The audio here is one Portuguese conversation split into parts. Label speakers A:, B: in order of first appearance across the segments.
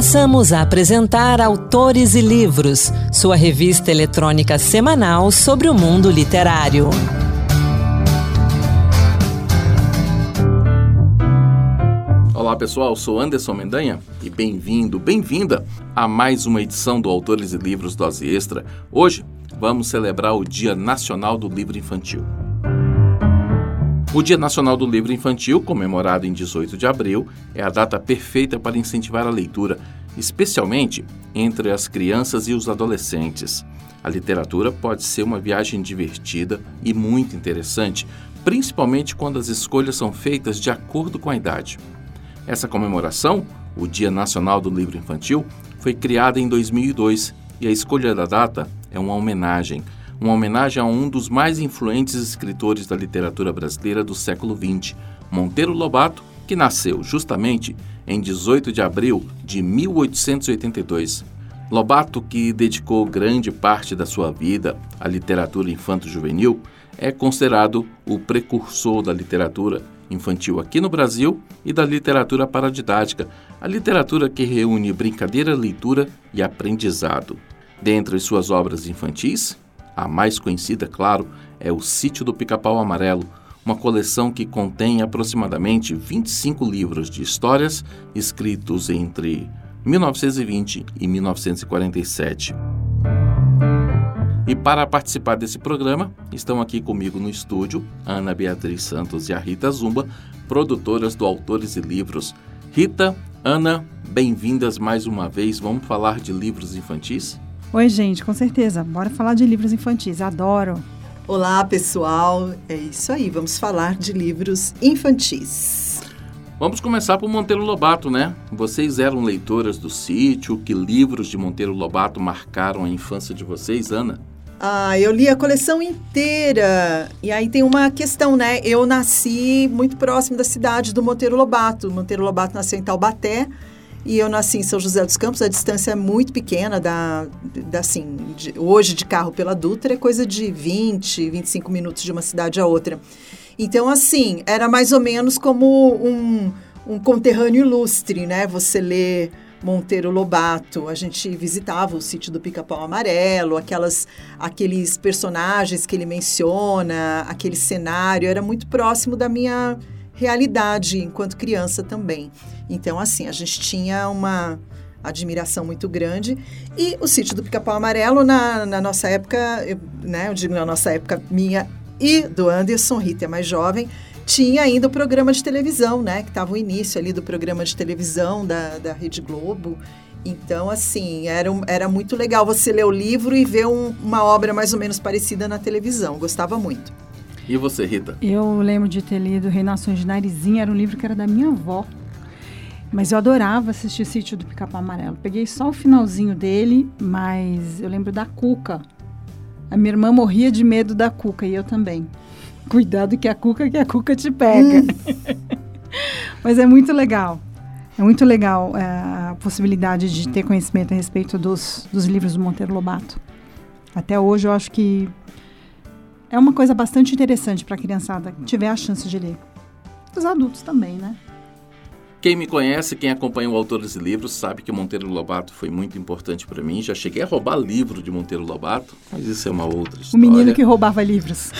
A: Passamos a apresentar Autores e Livros, sua revista eletrônica semanal sobre o mundo literário.
B: Olá pessoal, sou Anderson Mendanha e bem-vindo, bem-vinda a mais uma edição do Autores e Livros Dose Extra. Hoje vamos celebrar o Dia Nacional do Livro Infantil. O Dia Nacional do Livro Infantil, comemorado em 18 de abril, é a data perfeita para incentivar a leitura, especialmente entre as crianças e os adolescentes. A literatura pode ser uma viagem divertida e muito interessante, principalmente quando as escolhas são feitas de acordo com a idade. Essa comemoração, o Dia Nacional do Livro Infantil, foi criada em 2002 e a escolha da data é uma homenagem uma homenagem a um dos mais influentes escritores da literatura brasileira do século XX, Monteiro Lobato, que nasceu justamente em 18 de abril de 1882. Lobato, que dedicou grande parte da sua vida à literatura infanto-juvenil, é considerado o precursor da literatura infantil aqui no Brasil e da literatura paradidática, a literatura que reúne brincadeira, leitura e aprendizado. Dentre suas obras infantis, a mais conhecida, claro, é O Sítio do Pica-Pau Amarelo, uma coleção que contém aproximadamente 25 livros de histórias escritos entre 1920 e 1947. E para participar desse programa, estão aqui comigo no estúdio Ana Beatriz Santos e a Rita Zumba, produtoras do Autores e Livros. Rita, Ana, bem-vindas mais uma vez. Vamos falar de livros infantis?
C: Oi, gente, com certeza. Bora falar de livros infantis. Adoro.
D: Olá, pessoal. É isso aí. Vamos falar de livros infantis.
B: Vamos começar por Monteiro Lobato, né? Vocês eram leitoras do sítio. Que livros de Monteiro Lobato marcaram a infância de vocês, Ana?
D: Ah, eu li a coleção inteira. E aí tem uma questão, né? Eu nasci muito próximo da cidade do Monteiro Lobato. Monteiro Lobato nasceu em Taubaté. E eu nasci em São José dos Campos, a distância é muito pequena, da, da assim, de, hoje de carro pela Dutra é coisa de 20, 25 minutos de uma cidade a outra. Então, assim, era mais ou menos como um, um conterrâneo ilustre, né? Você lê Monteiro Lobato, a gente visitava o sítio do Pica-Pau Amarelo, aquelas, aqueles personagens que ele menciona, aquele cenário, era muito próximo da minha realidade enquanto criança também. Então, assim, a gente tinha uma admiração muito grande. E o sítio do Pica-Pau Amarelo, na, na nossa época, eu, né, eu digo na nossa época minha e do Anderson, Rita é mais jovem, tinha ainda o programa de televisão, né? Que estava o início ali do programa de televisão da, da Rede Globo. Então, assim, era, era muito legal você ler o livro e ver um, uma obra mais ou menos parecida na televisão. Gostava muito.
B: E você, Rita?
C: Eu lembro de ter lido Reinações de Narizinha, era um livro que era da minha avó. Mas eu adorava assistir Sítio do Pica-Pau Amarelo. Peguei só o finalzinho dele, mas eu lembro da Cuca. A minha irmã morria de medo da Cuca e eu também. Cuidado que a Cuca que a Cuca te pega. Hum. mas é muito legal. É muito legal é, a possibilidade de ter conhecimento a respeito dos, dos livros do Monteiro Lobato. Até hoje eu acho que é uma coisa bastante interessante para a criançada que tiver a chance de ler. Os adultos também, né?
B: Quem me conhece, quem acompanha o Autores e Livros, sabe que Monteiro Lobato foi muito importante para mim. Já cheguei a roubar livro de Monteiro Lobato, mas isso é uma outra história.
C: O menino que roubava livros.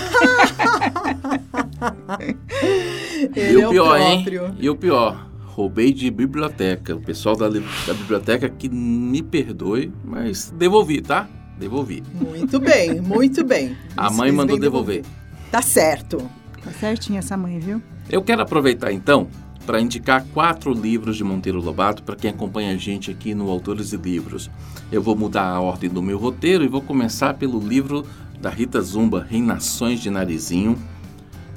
B: e o é pior, o hein? E o pior, roubei de biblioteca. O pessoal da, da biblioteca que me perdoe, mas devolvi, tá? Devolvi.
D: Muito bem, muito bem.
B: A mãe mandou devolver.
D: Tá certo.
C: Tá certinha essa mãe, viu?
B: Eu quero aproveitar então para indicar quatro livros de Monteiro Lobato para quem acompanha a gente aqui no Autores e Livros. Eu vou mudar a ordem do meu roteiro e vou começar pelo livro da Rita Zumba, Reinações de Narizinho.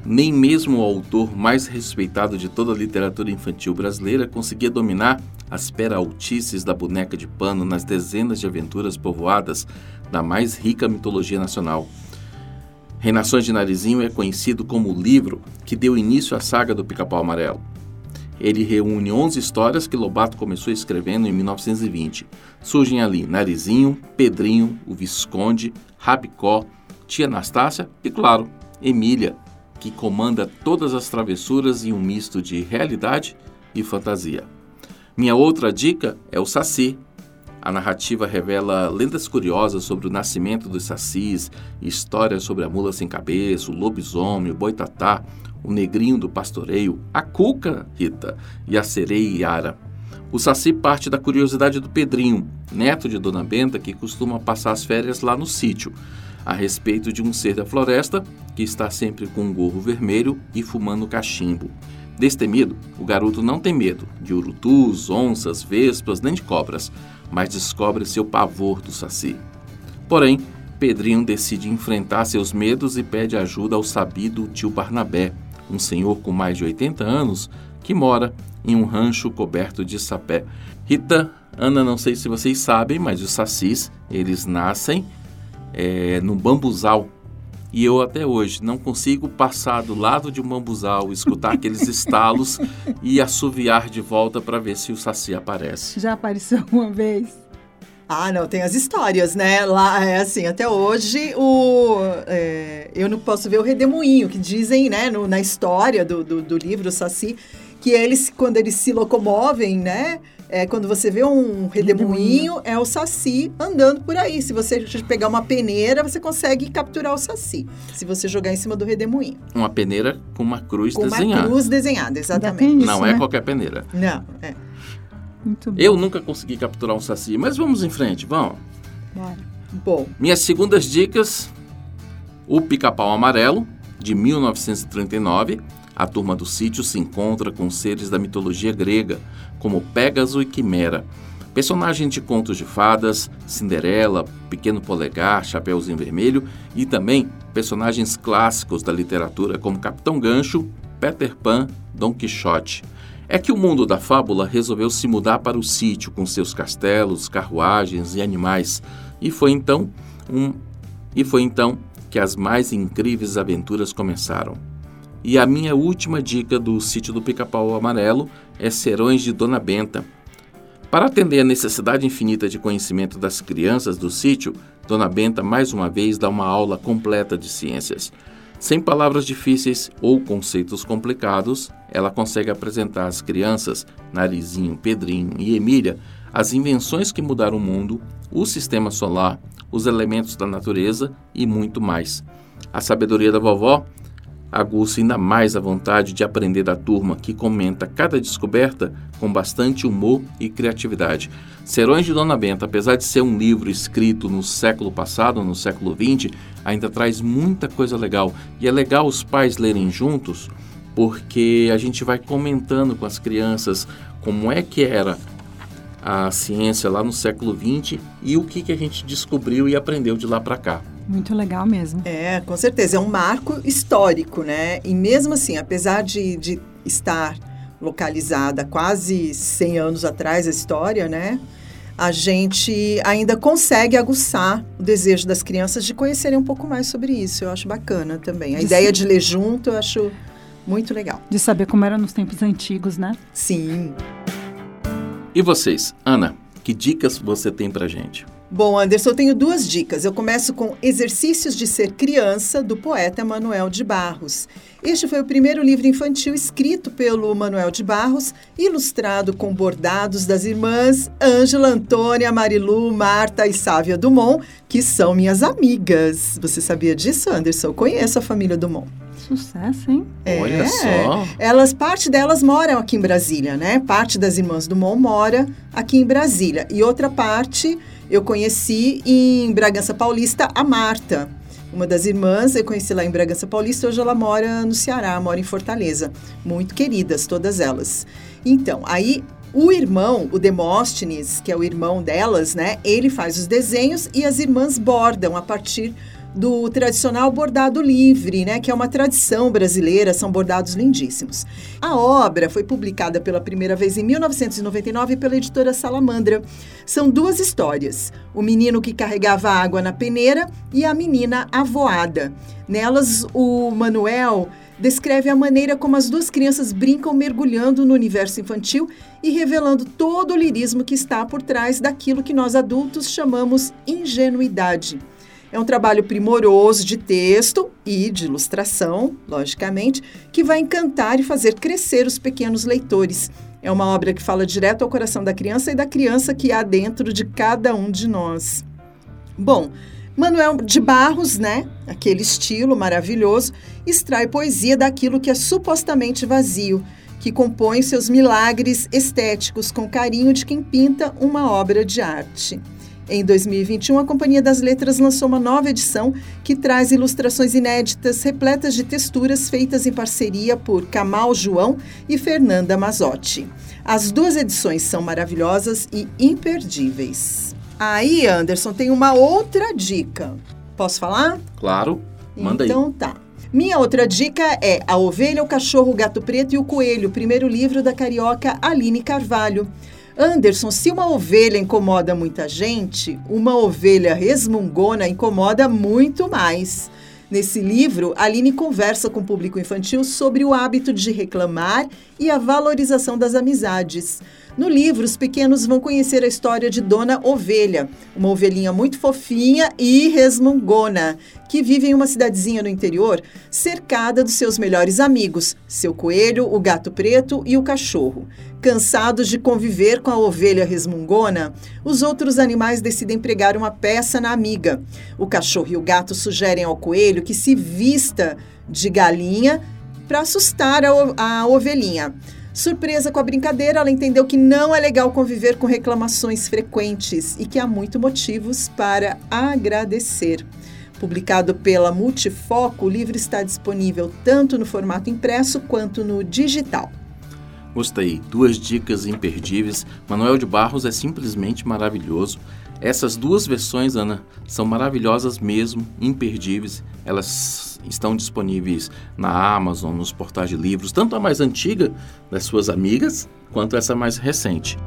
B: Nem mesmo o autor mais respeitado de toda a literatura infantil brasileira conseguia dominar as peraltices da boneca de pano nas dezenas de aventuras povoadas da mais rica mitologia nacional. Reinações de Narizinho é conhecido como o livro que deu início à saga do Pica-Pau Amarelo. Ele reúne 11 histórias que Lobato começou escrevendo em 1920. Surgem ali Narizinho, Pedrinho, o Visconde, Rabicó, Tia Anastácia e, claro, Emília, que comanda todas as travessuras em um misto de realidade e fantasia. Minha outra dica é o Saci. A narrativa revela lendas curiosas sobre o nascimento dos sacis, histórias sobre a mula sem cabeça, o lobisomem, o boitatá, o negrinho do pastoreio, a cuca, Rita, e a sereia Yara. O Saci parte da curiosidade do Pedrinho, neto de Dona Benta, que costuma passar as férias lá no sítio, a respeito de um ser da floresta que está sempre com um gorro vermelho e fumando cachimbo. Destemido, o garoto não tem medo de urutus, onças, vespas nem de cobras, mas descobre seu pavor do Saci. Porém, Pedrinho decide enfrentar seus medos e pede ajuda ao sabido tio Barnabé, um senhor com mais de 80 anos que mora em um rancho coberto de sapé. Rita, Ana, não sei se vocês sabem, mas os sacis, eles nascem é, no bambuzal. E eu até hoje não consigo passar do lado de um bambuzal, escutar aqueles estalos e assoviar de volta para ver se o saci aparece.
C: Já apareceu uma vez?
D: Ah, não, tem as histórias, né? Lá, é assim, até hoje, o, é, eu não posso ver o redemoinho, que dizem, né, no, na história do, do, do livro, Saci, que eles, quando eles se locomovem, né? É, quando você vê um redemoinho, é o saci andando por aí. Se você pegar uma peneira, você consegue capturar o saci. Se você jogar em cima do redemoinho.
B: Uma peneira com uma cruz
D: com
B: desenhada.
D: uma cruz desenhada, exatamente.
C: Isso,
B: Não é
C: né?
B: qualquer peneira.
D: Não, é.
C: Muito bom.
B: Eu nunca consegui capturar um saci, mas vamos em frente, vamos.
C: Bora.
D: Bom,
B: Minhas segundas dicas: O Pica-Pau Amarelo, de 1939. A turma do sítio se encontra com seres da mitologia grega, como Pégaso e Quimera. Personagens de contos de fadas, Cinderela, Pequeno Polegar, Chapeuzinho Vermelho e também personagens clássicos da literatura como Capitão Gancho, Peter Pan, Dom Quixote. É que o mundo da fábula resolveu se mudar para o sítio com seus castelos, carruagens e animais, e foi então um e foi então que as mais incríveis aventuras começaram. E a minha última dica do sítio do Pica-Pau Amarelo é Serões de Dona Benta. Para atender a necessidade infinita de conhecimento das crianças do sítio, Dona Benta mais uma vez dá uma aula completa de ciências. Sem palavras difíceis ou conceitos complicados, ela consegue apresentar às crianças, Narizinho, Pedrinho e Emília, as invenções que mudaram o mundo, o sistema solar, os elementos da natureza e muito mais. A sabedoria da vovó aguça ainda mais a vontade de aprender da turma, que comenta cada descoberta com bastante humor e criatividade. Serões de Dona Benta, apesar de ser um livro escrito no século passado, no século XX, ainda traz muita coisa legal. E é legal os pais lerem juntos, porque a gente vai comentando com as crianças como é que era a ciência lá no século XX e o que, que a gente descobriu e aprendeu de lá para cá.
C: Muito legal mesmo.
D: É, com certeza. É um marco histórico, né? E mesmo assim, apesar de, de estar localizada quase 100 anos atrás a história, né? A gente ainda consegue aguçar o desejo das crianças de conhecerem um pouco mais sobre isso. Eu acho bacana também. A
C: De
D: ideia
C: sim.
D: de ler junto eu acho muito legal.
C: De saber como era nos tempos antigos, né?
D: Sim.
B: E vocês, Ana, que dicas você tem pra gente?
D: Bom, Anderson, eu tenho duas dicas. Eu começo com Exercícios de Ser Criança, do poeta Manuel de Barros. Este foi o primeiro livro infantil escrito pelo Manuel de Barros, ilustrado com bordados das irmãs Ângela, Antônia, Marilu, Marta e Sávia Dumont, que são minhas amigas. Você sabia disso, Anderson? Eu conheço a família Dumont.
C: Sucesso, hein?
B: Olha só.
D: Elas, parte delas moram aqui em Brasília, né? Parte das irmãs Dumont mora aqui em Brasília. E outra parte eu conheci em Bragança Paulista a Marta. Uma das irmãs eu conheci lá em Bragança Paulista, hoje ela mora no Ceará, mora em Fortaleza. Muito queridas, todas elas. Então, aí o irmão, o Demóstenes, que é o irmão delas, né? Ele faz os desenhos e as irmãs bordam a partir do tradicional bordado livre, né, que é uma tradição brasileira, são bordados lindíssimos. A obra foi publicada pela primeira vez em 1999 pela editora Salamandra. São duas histórias: o menino que carregava água na peneira e a menina avoada. Nelas, o Manuel descreve a maneira como as duas crianças brincam mergulhando no universo infantil e revelando todo o lirismo que está por trás daquilo que nós adultos chamamos ingenuidade. É um trabalho primoroso de texto e de ilustração, logicamente, que vai encantar e fazer crescer os pequenos leitores. É uma obra que fala direto ao coração da criança e da criança que há dentro de cada um de nós. Bom, Manuel de Barros, né, aquele estilo maravilhoso, extrai poesia daquilo que é supostamente vazio, que compõe seus milagres estéticos com carinho de quem pinta uma obra de arte. Em 2021, a Companhia das Letras lançou uma nova edição que traz ilustrações inéditas repletas de texturas feitas em parceria por Kamal João e Fernanda Mazotti. As duas edições são maravilhosas e imperdíveis. Aí, Anderson, tem uma outra dica. Posso falar?
B: Claro, manda
D: então,
B: aí.
D: Então tá. Minha outra dica é A Ovelha, o Cachorro, o Gato Preto e o Coelho, primeiro livro da carioca Aline Carvalho. Anderson, se uma ovelha incomoda muita gente, uma ovelha resmungona incomoda muito mais. Nesse livro, Aline conversa com o público infantil sobre o hábito de reclamar e a valorização das amizades. No livro, os pequenos vão conhecer a história de Dona Ovelha, uma ovelhinha muito fofinha e resmungona, que vive em uma cidadezinha no interior, cercada dos seus melhores amigos, seu coelho, o gato preto e o cachorro. Cansados de conviver com a ovelha resmungona, os outros animais decidem pregar uma peça na amiga. O cachorro e o gato sugerem ao coelho que se vista de galinha para assustar a, a ovelhinha. Surpresa com a brincadeira, ela entendeu que não é legal conviver com reclamações frequentes e que há muito motivos para agradecer. Publicado pela Multifoco, o livro está disponível tanto no formato impresso quanto no digital.
B: Gostei. Duas dicas imperdíveis. Manuel de Barros é simplesmente maravilhoso. Essas duas versões, Ana, são maravilhosas mesmo, imperdíveis. Elas estão disponíveis na Amazon, nos portais de livros, tanto a mais antiga das suas amigas, quanto essa mais recente.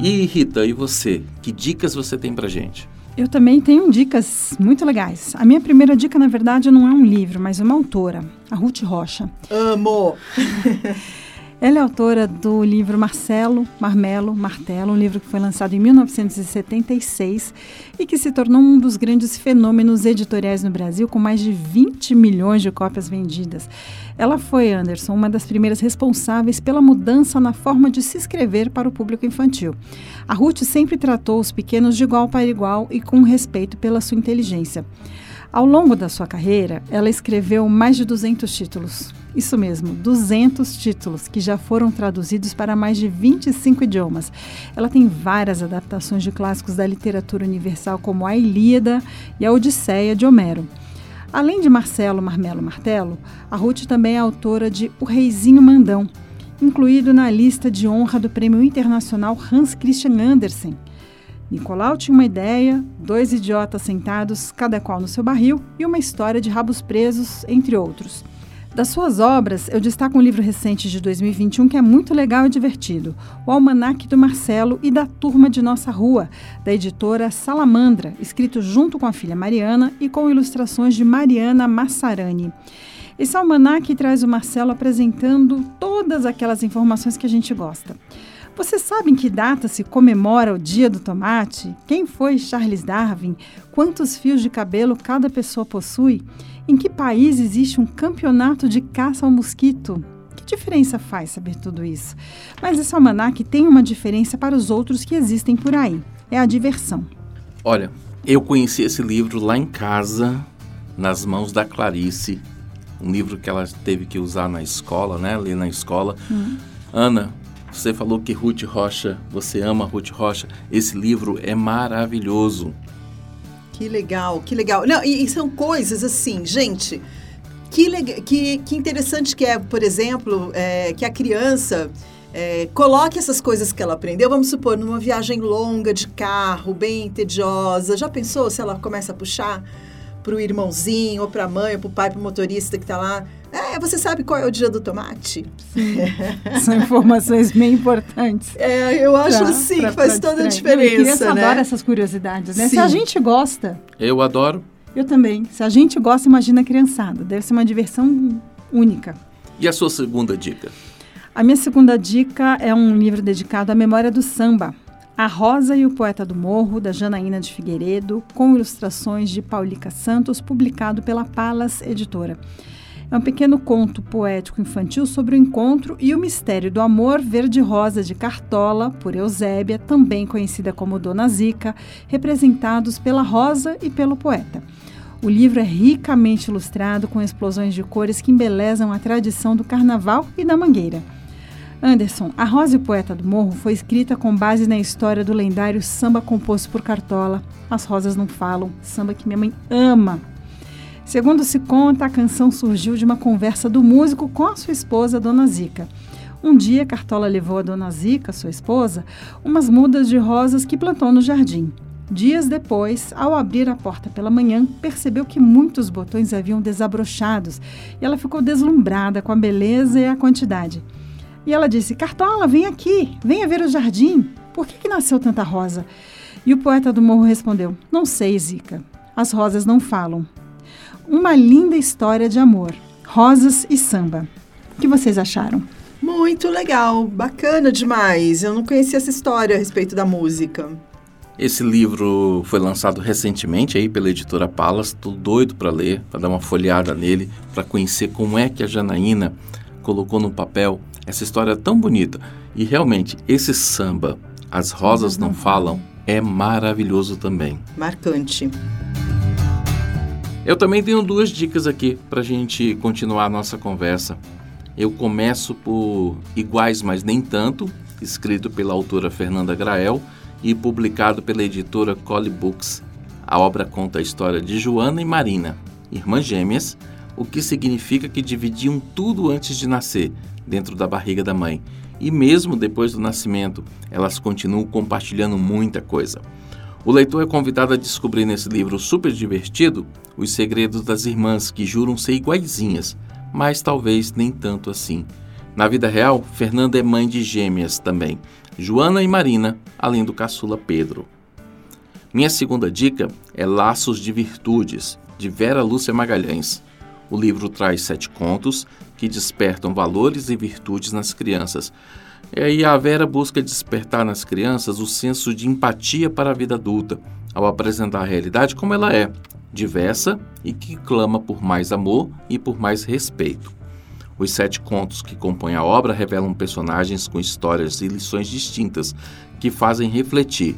B: E Rita, e você? Que dicas você tem pra gente?
C: Eu também tenho dicas muito legais. A minha primeira dica, na verdade, não é um livro, mas uma autora, a Ruth Rocha.
D: Amo!
C: Ela é autora do livro Marcelo, Marmelo, Martelo, um livro que foi lançado em 1976 e que se tornou um dos grandes fenômenos editoriais no Brasil, com mais de 20 milhões de cópias vendidas. Ela foi, Anderson, uma das primeiras responsáveis pela mudança na forma de se escrever para o público infantil. A Ruth sempre tratou os pequenos de igual para igual e com respeito pela sua inteligência. Ao longo da sua carreira, ela escreveu mais de 200 títulos. Isso mesmo, 200 títulos que já foram traduzidos para mais de 25 idiomas. Ela tem várias adaptações de clássicos da literatura universal, como a Ilíada e a Odisseia de Homero. Além de Marcelo Marmelo Martelo, a Ruth também é autora de O Reizinho Mandão, incluído na lista de honra do Prêmio Internacional Hans Christian Andersen Nicolau tinha uma ideia, dois idiotas sentados, cada qual no seu barril, e uma história de rabos presos, entre outros. Das suas obras, eu destaco um livro recente de 2021 que é muito legal e divertido, O Almanaque do Marcelo e da Turma de Nossa Rua, da editora Salamandra, escrito junto com a filha Mariana e com ilustrações de Mariana Massarani. Esse almanaque traz o Marcelo apresentando todas aquelas informações que a gente gosta. Você sabe em que data se comemora o Dia do Tomate? Quem foi Charles Darwin? Quantos fios de cabelo cada pessoa possui? Em que país existe um campeonato de caça ao mosquito? Que diferença faz saber tudo isso? Mas esse almanac tem uma diferença para os outros que existem por aí: é a diversão.
B: Olha, eu conheci esse livro lá em casa, nas mãos da Clarice, um livro que ela teve que usar na escola, né? Ali na escola. Hum. Ana, você falou que Ruth Rocha, você ama Ruth Rocha. Esse livro é maravilhoso.
D: Que legal, que legal. Não, e, e são coisas assim, gente. Que, que, que interessante que é, por exemplo, é, que a criança é, coloque essas coisas que ela aprendeu, vamos supor, numa viagem longa de carro, bem tediosa. Já pensou se ela começa a puxar para o irmãozinho, ou para a mãe, ou para o pai, para o motorista que está lá? É, você sabe qual é o dia do tomate?
C: Sim. São informações bem importantes.
D: É, eu acho pra, sim, pra, faz pra toda a diferença.
C: Eu né? adora essas curiosidades, né? Sim. Se a gente gosta.
B: Eu adoro.
C: Eu também. Se a gente gosta, imagina a criançada. Deve ser uma diversão única.
B: E a sua segunda dica?
C: A minha segunda dica é um livro dedicado à memória do samba. A Rosa e o Poeta do Morro, da Janaína de Figueiredo, com ilustrações de Paulica Santos, publicado pela Palas Editora. É um pequeno conto poético infantil sobre o encontro e o mistério do amor verde-rosa de Cartola, por Eusébia, também conhecida como Dona Zica, representados pela Rosa e pelo poeta. O livro é ricamente ilustrado com explosões de cores que embelezam a tradição do carnaval e da mangueira. Anderson, A Rosa e o Poeta do Morro foi escrita com base na história do lendário samba composto por Cartola. As Rosas Não Falam, samba que minha mãe ama. Segundo se conta, a canção surgiu de uma conversa do músico com a sua esposa, Dona Zica. Um dia, Cartola levou a Dona Zica, sua esposa, umas mudas de rosas que plantou no jardim. Dias depois, ao abrir a porta pela manhã, percebeu que muitos botões haviam desabrochados e ela ficou deslumbrada com a beleza e a quantidade. E ela disse: Cartola, vem aqui, venha ver o jardim. Por que, que nasceu tanta rosa? E o poeta do morro respondeu: Não sei, Zica. As rosas não falam. Uma linda história de amor. Rosas e samba. O que vocês acharam?
D: Muito legal, bacana demais. Eu não conhecia essa história a respeito da música.
B: Esse livro foi lançado recentemente aí pela editora Palas. Tô doido para ler, para dar uma folheada nele, para conhecer como é que a Janaína colocou no papel essa história tão bonita. E realmente, esse samba, As Rosas Não Falam, é maravilhoso também.
D: Marcante.
B: Eu também tenho duas dicas aqui para a gente continuar a nossa conversa. Eu começo por Iguais, mas Nem Tanto, escrito pela autora Fernanda Grael e publicado pela editora Collie Books. A obra conta a história de Joana e Marina, irmãs gêmeas, o que significa que dividiam tudo antes de nascer, dentro da barriga da mãe. E mesmo depois do nascimento, elas continuam compartilhando muita coisa. O leitor é convidado a descobrir nesse livro super divertido os segredos das irmãs que juram ser iguaizinhas, mas talvez nem tanto assim. Na vida real, Fernanda é mãe de gêmeas também, Joana e Marina, além do caçula Pedro. Minha segunda dica é Laços de Virtudes, de Vera Lúcia Magalhães. O livro traz sete contos que despertam valores e virtudes nas crianças. E aí a Vera busca despertar nas crianças o senso de empatia para a vida adulta, ao apresentar a realidade como ela é, diversa e que clama por mais amor e por mais respeito. Os sete contos que compõem a obra revelam personagens com histórias e lições distintas que fazem refletir.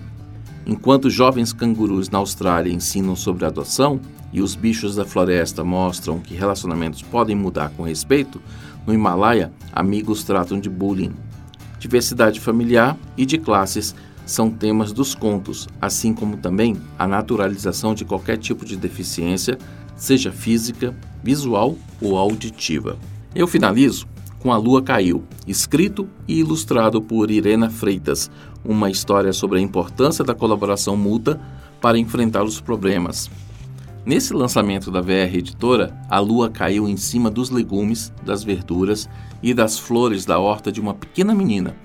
B: Enquanto jovens cangurus na Austrália ensinam sobre adoção, e os bichos da floresta mostram que relacionamentos podem mudar com respeito, no Himalaia, amigos tratam de bullying. Diversidade familiar e de classes são temas dos contos, assim como também a naturalização de qualquer tipo de deficiência, seja física, visual ou auditiva. Eu finalizo com A Lua Caiu, escrito e ilustrado por Irena Freitas, uma história sobre a importância da colaboração mútua para enfrentar os problemas, Nesse lançamento da VR Editora, a lua caiu em cima dos legumes, das verduras e das flores da horta de uma pequena menina.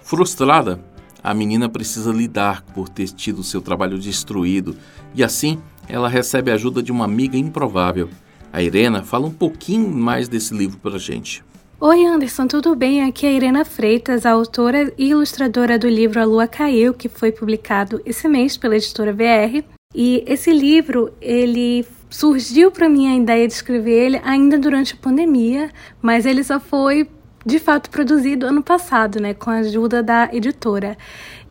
B: Frustrada, a menina precisa lidar por ter tido seu trabalho destruído e assim ela recebe a ajuda de uma amiga improvável. A Irena fala um pouquinho mais desse livro para a gente.
E: Oi Anderson, tudo bem? Aqui é a Irena Freitas, a autora e ilustradora do livro A Lua Caiu, que foi publicado esse mês pela editora VR e esse livro, ele surgiu para mim a ideia de escrever ele ainda durante a pandemia, mas ele só foi de fato produzido ano passado, né, com a ajuda da editora.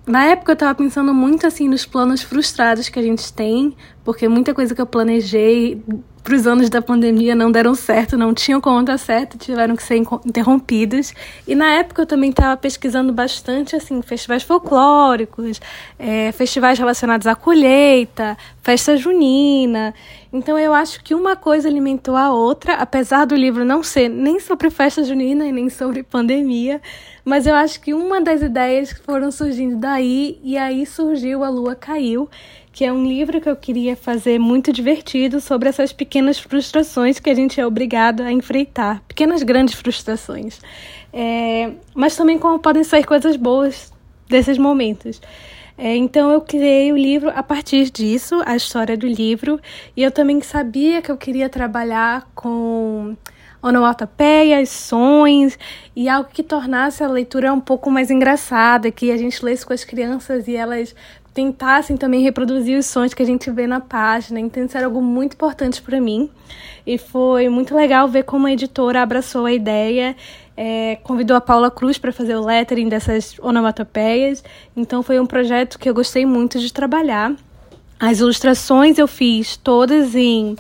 E: Na época eu estava pensando muito assim nos planos frustrados que a gente tem, porque muita coisa que eu planejei para os anos da pandemia não deram certo, não tinham como dar certo, tiveram que ser interrompidos. E na época eu também estava pesquisando bastante assim festivais folclóricos, é, festivais relacionados à colheita, festa junina. Então eu acho que uma coisa alimentou a outra, apesar do livro não ser nem sobre festa junina e nem sobre pandemia, mas eu acho que uma das ideias foram surgindo daí e aí surgiu a Lua Caiu que é um livro que eu queria fazer muito divertido sobre essas pequenas frustrações que a gente é obrigado a enfrentar, pequenas grandes frustrações, é, mas também como podem sair coisas boas desses momentos. É, então eu criei o livro a partir disso, a história do livro, e eu também sabia que eu queria trabalhar com onomatopeias, sons e algo que tornasse a leitura um pouco mais engraçada, que a gente lesse com as crianças e elas tentassem também reproduzir os sons que a gente vê na página. Então, isso era algo muito importante para mim. E foi muito legal ver como a editora abraçou a ideia, é, convidou a Paula Cruz para fazer o lettering dessas onomatopeias. Então, foi um projeto que eu gostei muito de trabalhar. As ilustrações eu fiz todas em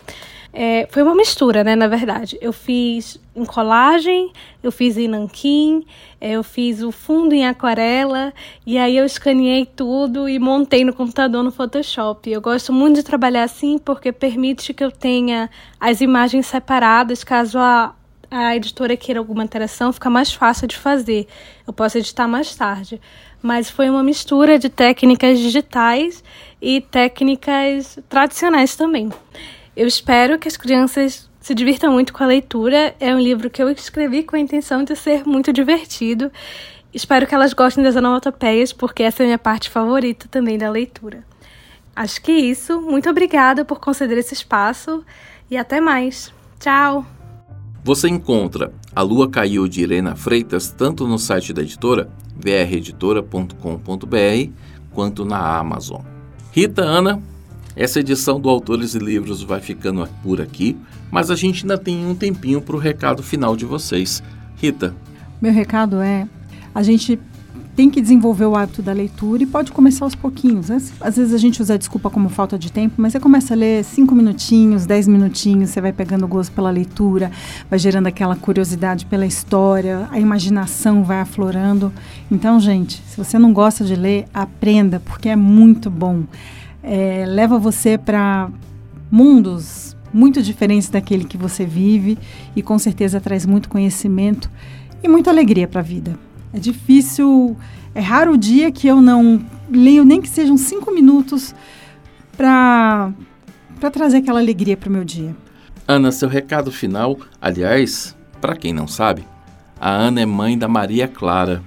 E: é, foi uma mistura, né, na verdade. Eu fiz em colagem, eu fiz em nanquim, é, eu fiz o fundo em aquarela, e aí eu escaneei tudo e montei no computador no Photoshop. Eu gosto muito de trabalhar assim porque permite que eu tenha as imagens separadas, caso a, a editora queira alguma alteração, fica mais fácil de fazer. Eu posso editar mais tarde. Mas foi uma mistura de técnicas digitais e técnicas tradicionais também. Eu espero que as crianças se divirtam muito com a leitura. É um livro que eu escrevi com a intenção de ser muito divertido. Espero que elas gostem das onomatopeias, porque essa é a minha parte favorita também da leitura. Acho que é isso. Muito obrigada por conceder esse espaço e até mais. Tchau!
B: Você encontra A Lua Caiu de Irena Freitas tanto no site da editora, vreditora.com.br, quanto na Amazon. Rita Ana, essa edição do Autores e Livros vai ficando por aqui, mas a gente ainda tem um tempinho para o recado final de vocês. Rita.
C: Meu recado é: a gente tem que desenvolver o hábito da leitura e pode começar aos pouquinhos. Né? Às vezes a gente usa a desculpa como falta de tempo, mas você começa a ler cinco minutinhos, dez minutinhos, você vai pegando gosto pela leitura, vai gerando aquela curiosidade pela história, a imaginação vai aflorando. Então, gente, se você não gosta de ler, aprenda, porque é muito bom é, leva você para mundos muito diferentes daquele que você vive e com certeza traz muito conhecimento e muita alegria para a vida. É difícil, é raro o dia que eu não leio nem que sejam cinco minutos para para trazer aquela alegria para o meu dia.
B: Ana, seu recado final, aliás, para quem não sabe, a Ana é mãe da Maria Clara.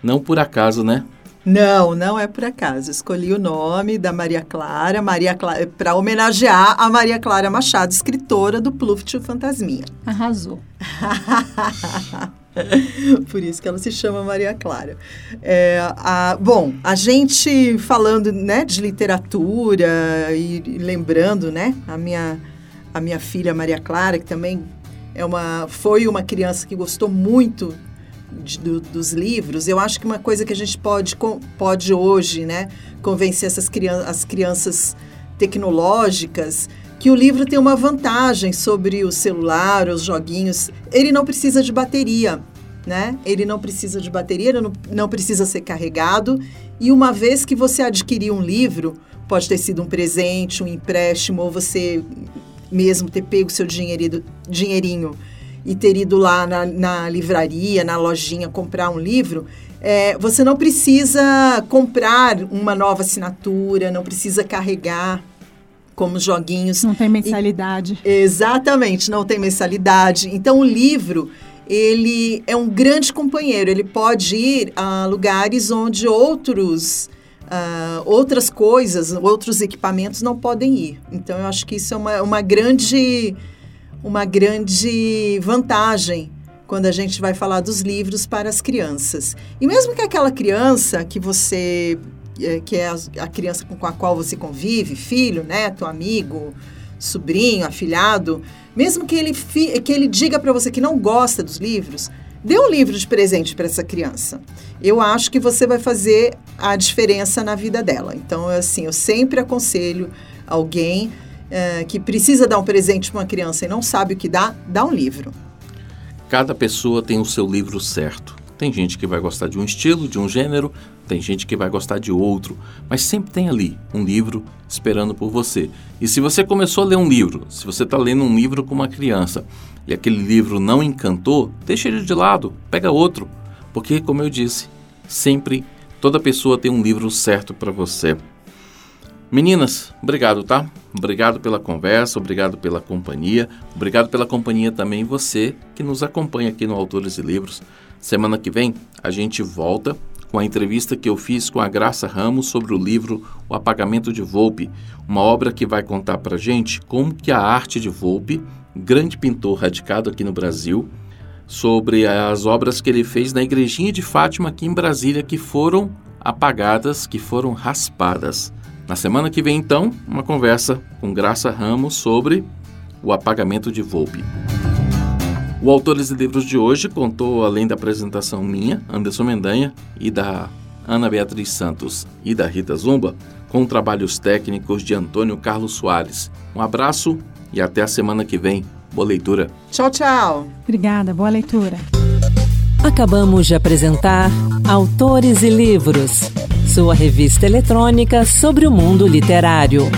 B: Não por acaso, né?
D: Não, não é por acaso. Escolhi o nome da Maria Clara, Maria Clara para homenagear a Maria Clara Machado, escritora do Pluft Fantasminha.
C: Arrasou.
D: Por isso que ela se chama Maria Clara. É, a, bom, a gente falando né, de literatura e, e, lembrando né, a, minha, a minha filha Maria Clara, que também é uma, foi uma criança que gostou muito de, do, dos livros, eu acho que uma coisa que a gente pode, pode hoje, né, convencer essas crianças, as crianças tecnológicas que o livro tem uma vantagem sobre o celular, os joguinhos. Ele não precisa de bateria, né? Ele não precisa de bateria, ele não, não precisa ser carregado. E uma vez que você adquirir um livro, pode ter sido um presente, um empréstimo, ou você mesmo ter pego seu dinheirinho, dinheirinho e ter ido lá na, na livraria, na lojinha, comprar um livro, é, você não precisa comprar uma nova assinatura, não precisa carregar como joguinhos.
C: Não tem mensalidade.
D: E, exatamente, não tem mensalidade. Então, o livro, ele é um grande companheiro. Ele pode ir a lugares onde outros... Uh, outras coisas, outros equipamentos não podem ir. Então, eu acho que isso é uma, uma grande uma grande vantagem quando a gente vai falar dos livros para as crianças. E mesmo que aquela criança que você é, que é a, criança com a qual você convive, filho, neto, amigo, sobrinho, afilhado, mesmo que ele, que ele diga para você que não gosta dos livros, dê um livro de presente para essa criança. Eu acho que você vai fazer a diferença na vida dela. Então, assim, eu sempre aconselho alguém é, que precisa dar um presente para uma criança e não sabe o que dá, dá um livro.
B: Cada pessoa tem o seu livro certo. Tem gente que vai gostar de um estilo, de um gênero, tem gente que vai gostar de outro, mas sempre tem ali um livro esperando por você. E se você começou a ler um livro, se você está lendo um livro com uma criança e aquele livro não encantou, deixa ele de lado, pega outro, porque, como eu disse, sempre toda pessoa tem um livro certo para você. Meninas, obrigado, tá? Obrigado pela conversa, obrigado pela companhia, obrigado pela companhia também você que nos acompanha aqui no Autores e Livros. Semana que vem a gente volta com a entrevista que eu fiz com a Graça Ramos sobre o livro O Apagamento de Volpe, uma obra que vai contar pra gente como que a arte de Volpe, grande pintor radicado aqui no Brasil, sobre as obras que ele fez na igrejinha de Fátima aqui em Brasília que foram apagadas que foram raspadas. Na semana que vem, então, uma conversa com Graça Ramos sobre o apagamento de Volpe. O Autores e Livros de hoje contou, além da apresentação minha, Anderson Mendanha, e da Ana Beatriz Santos e da Rita Zumba, com trabalhos técnicos de Antônio Carlos Soares. Um abraço e até a semana que vem. Boa leitura.
D: Tchau, tchau.
C: Obrigada, boa leitura.
A: Acabamos de apresentar Autores e Livros, sua revista eletrônica sobre o mundo literário.